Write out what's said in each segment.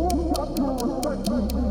Thank you.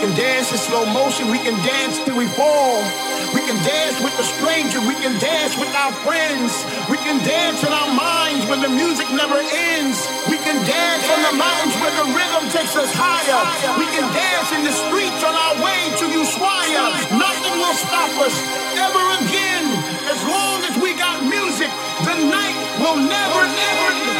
Can dance in slow motion, we can dance till we fall. We can dance with the stranger, we can dance with our friends. We can dance in our minds when the music never ends. We can dance on the mountains where the rhythm takes us higher. We can dance in the streets on our way to Ushuaia. Nothing will stop us ever again. As long as we got music, the night will never, ever,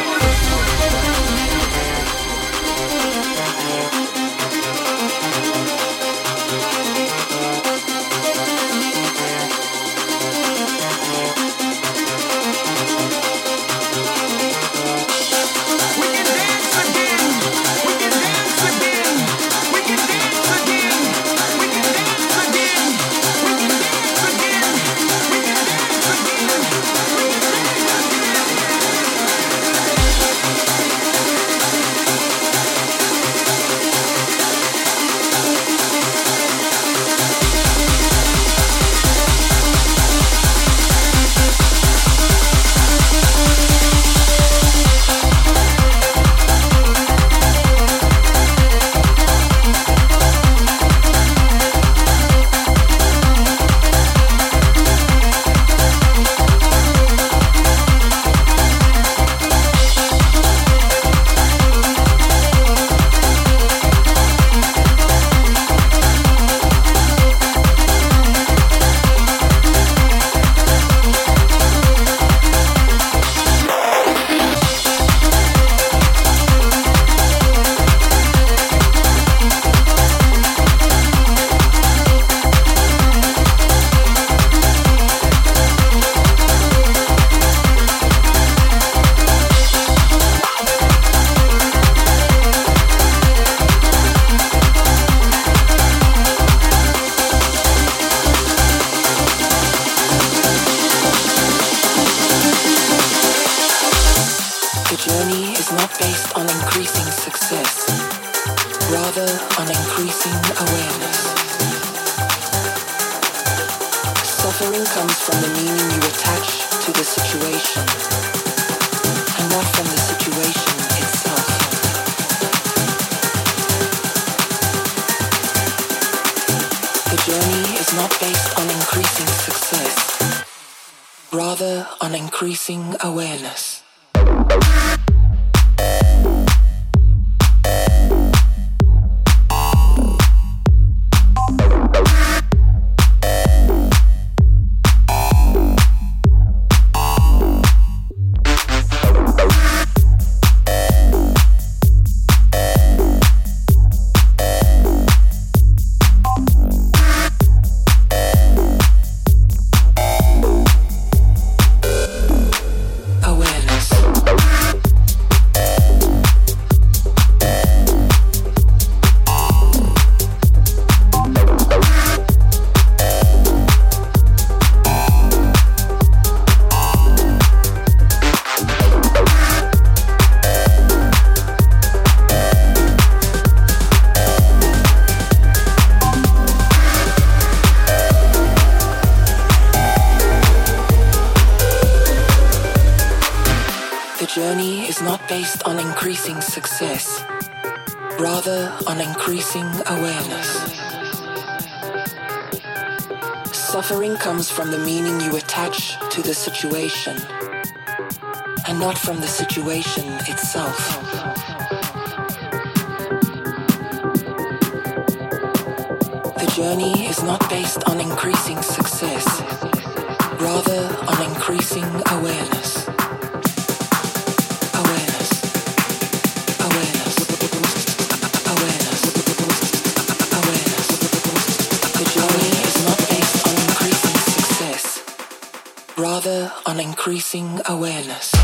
The journey is not based on increasing success, rather on increasing awareness. Suffering comes from the meaning you attach to the situation, and not from the situation itself. The journey is not based on increasing success, rather increasing awareness.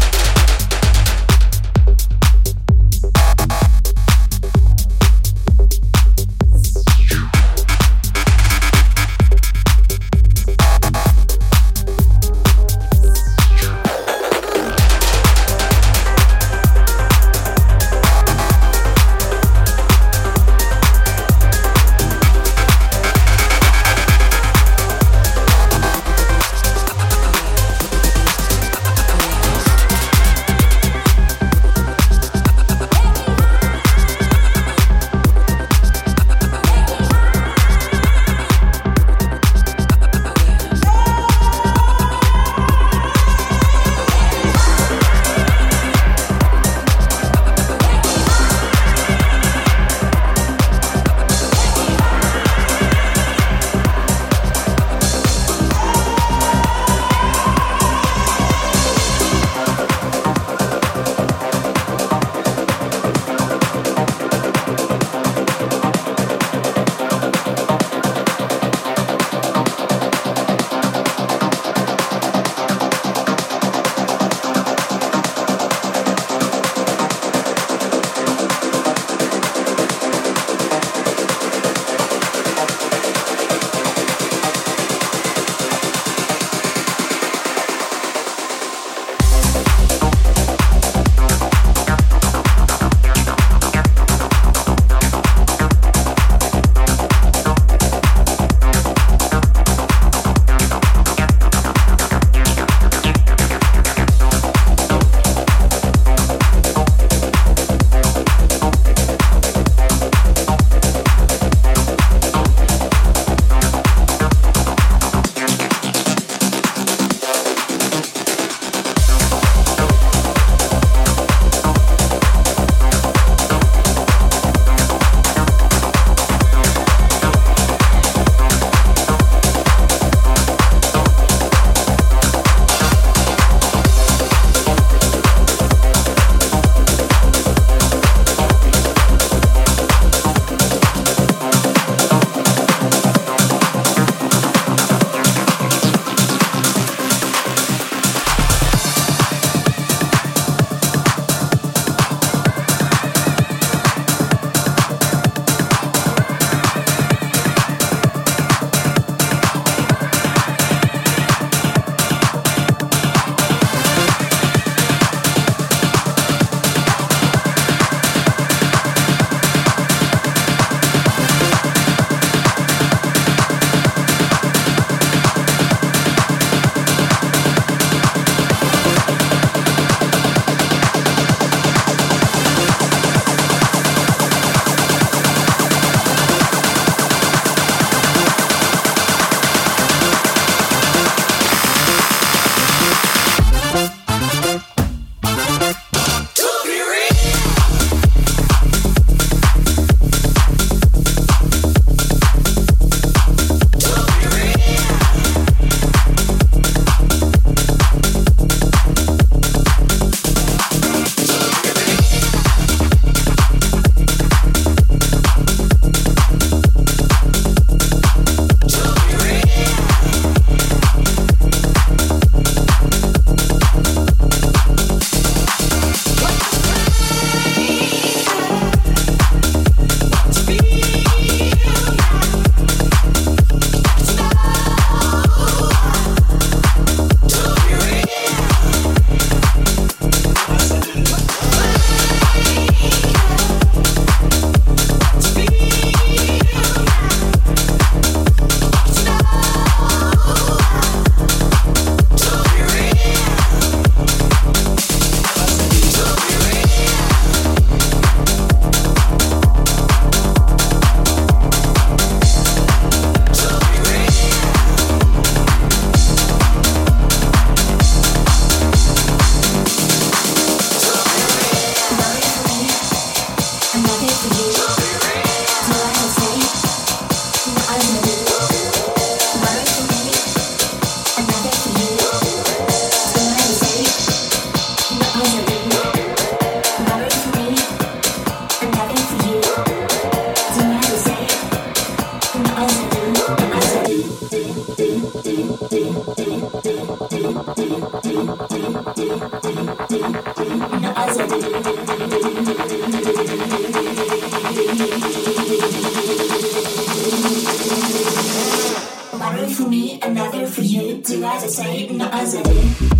for you. Do as I say, not as I do.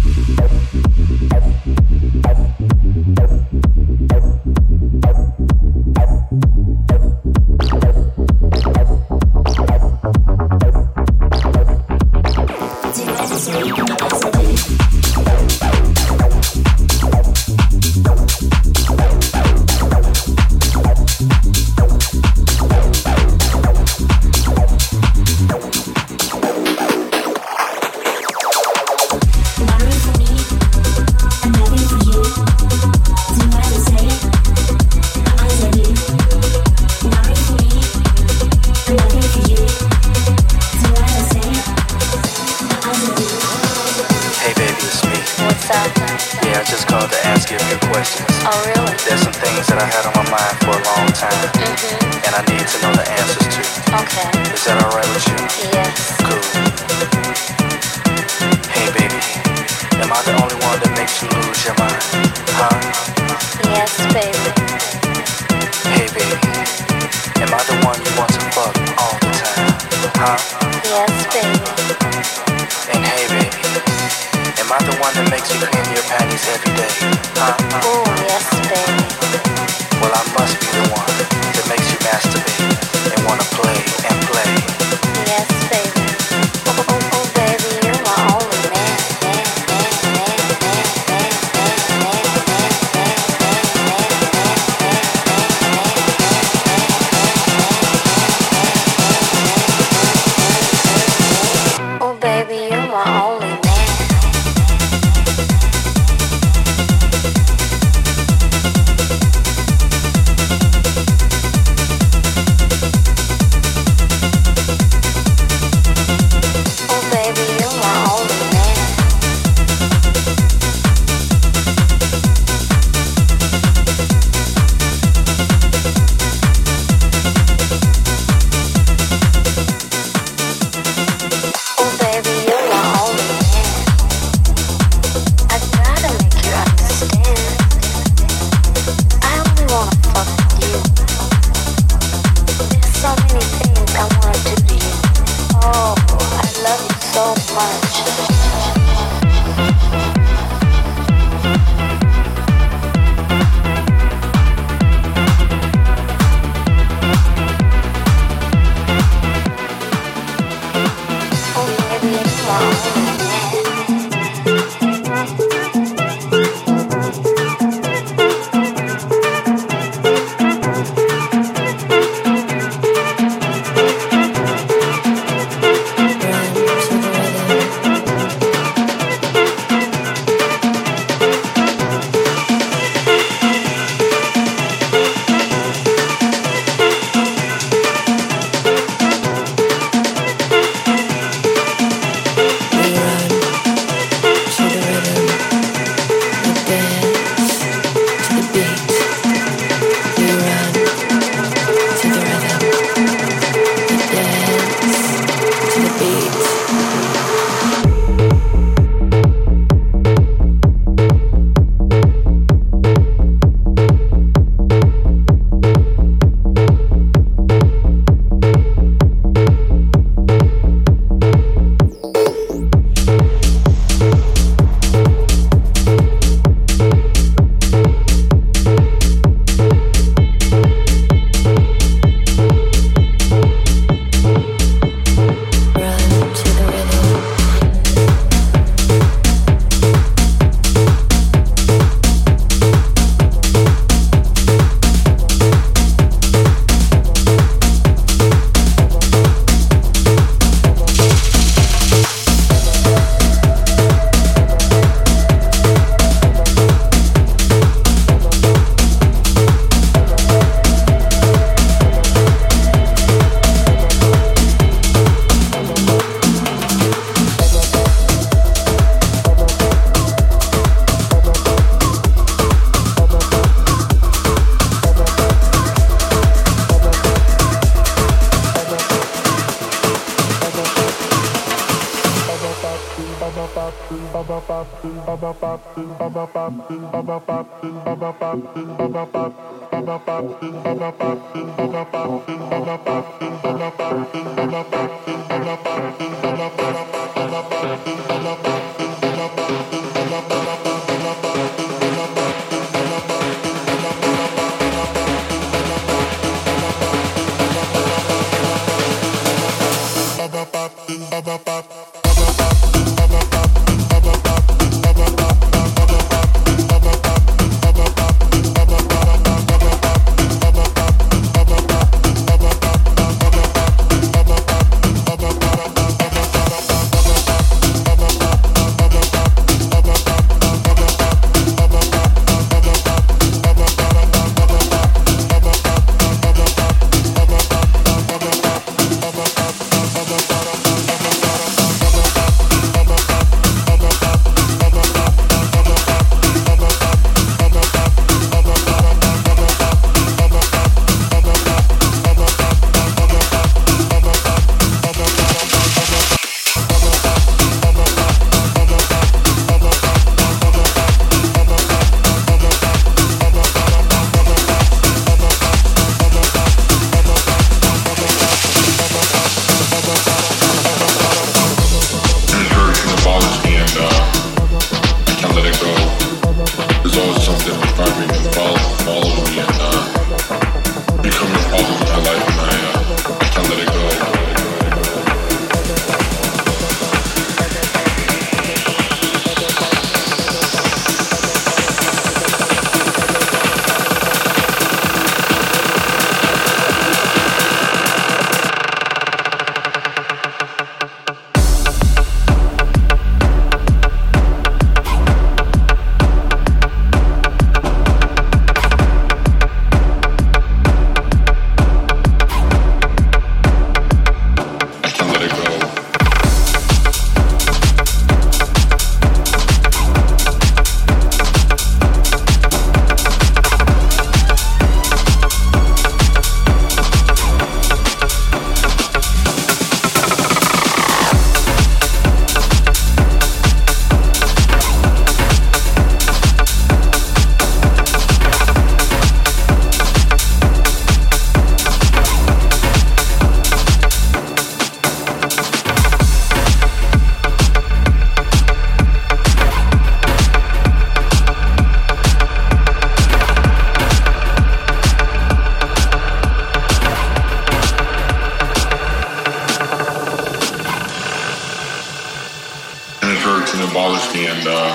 something that bothers me and uh,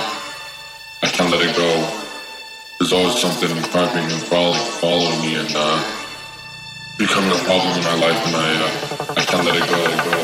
I can't let it go. There's always something harping and following me and uh, becoming a problem in my life and I, uh, I can't let it go. Let it go.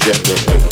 Gonna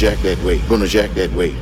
jack that way, gonna jack that weight.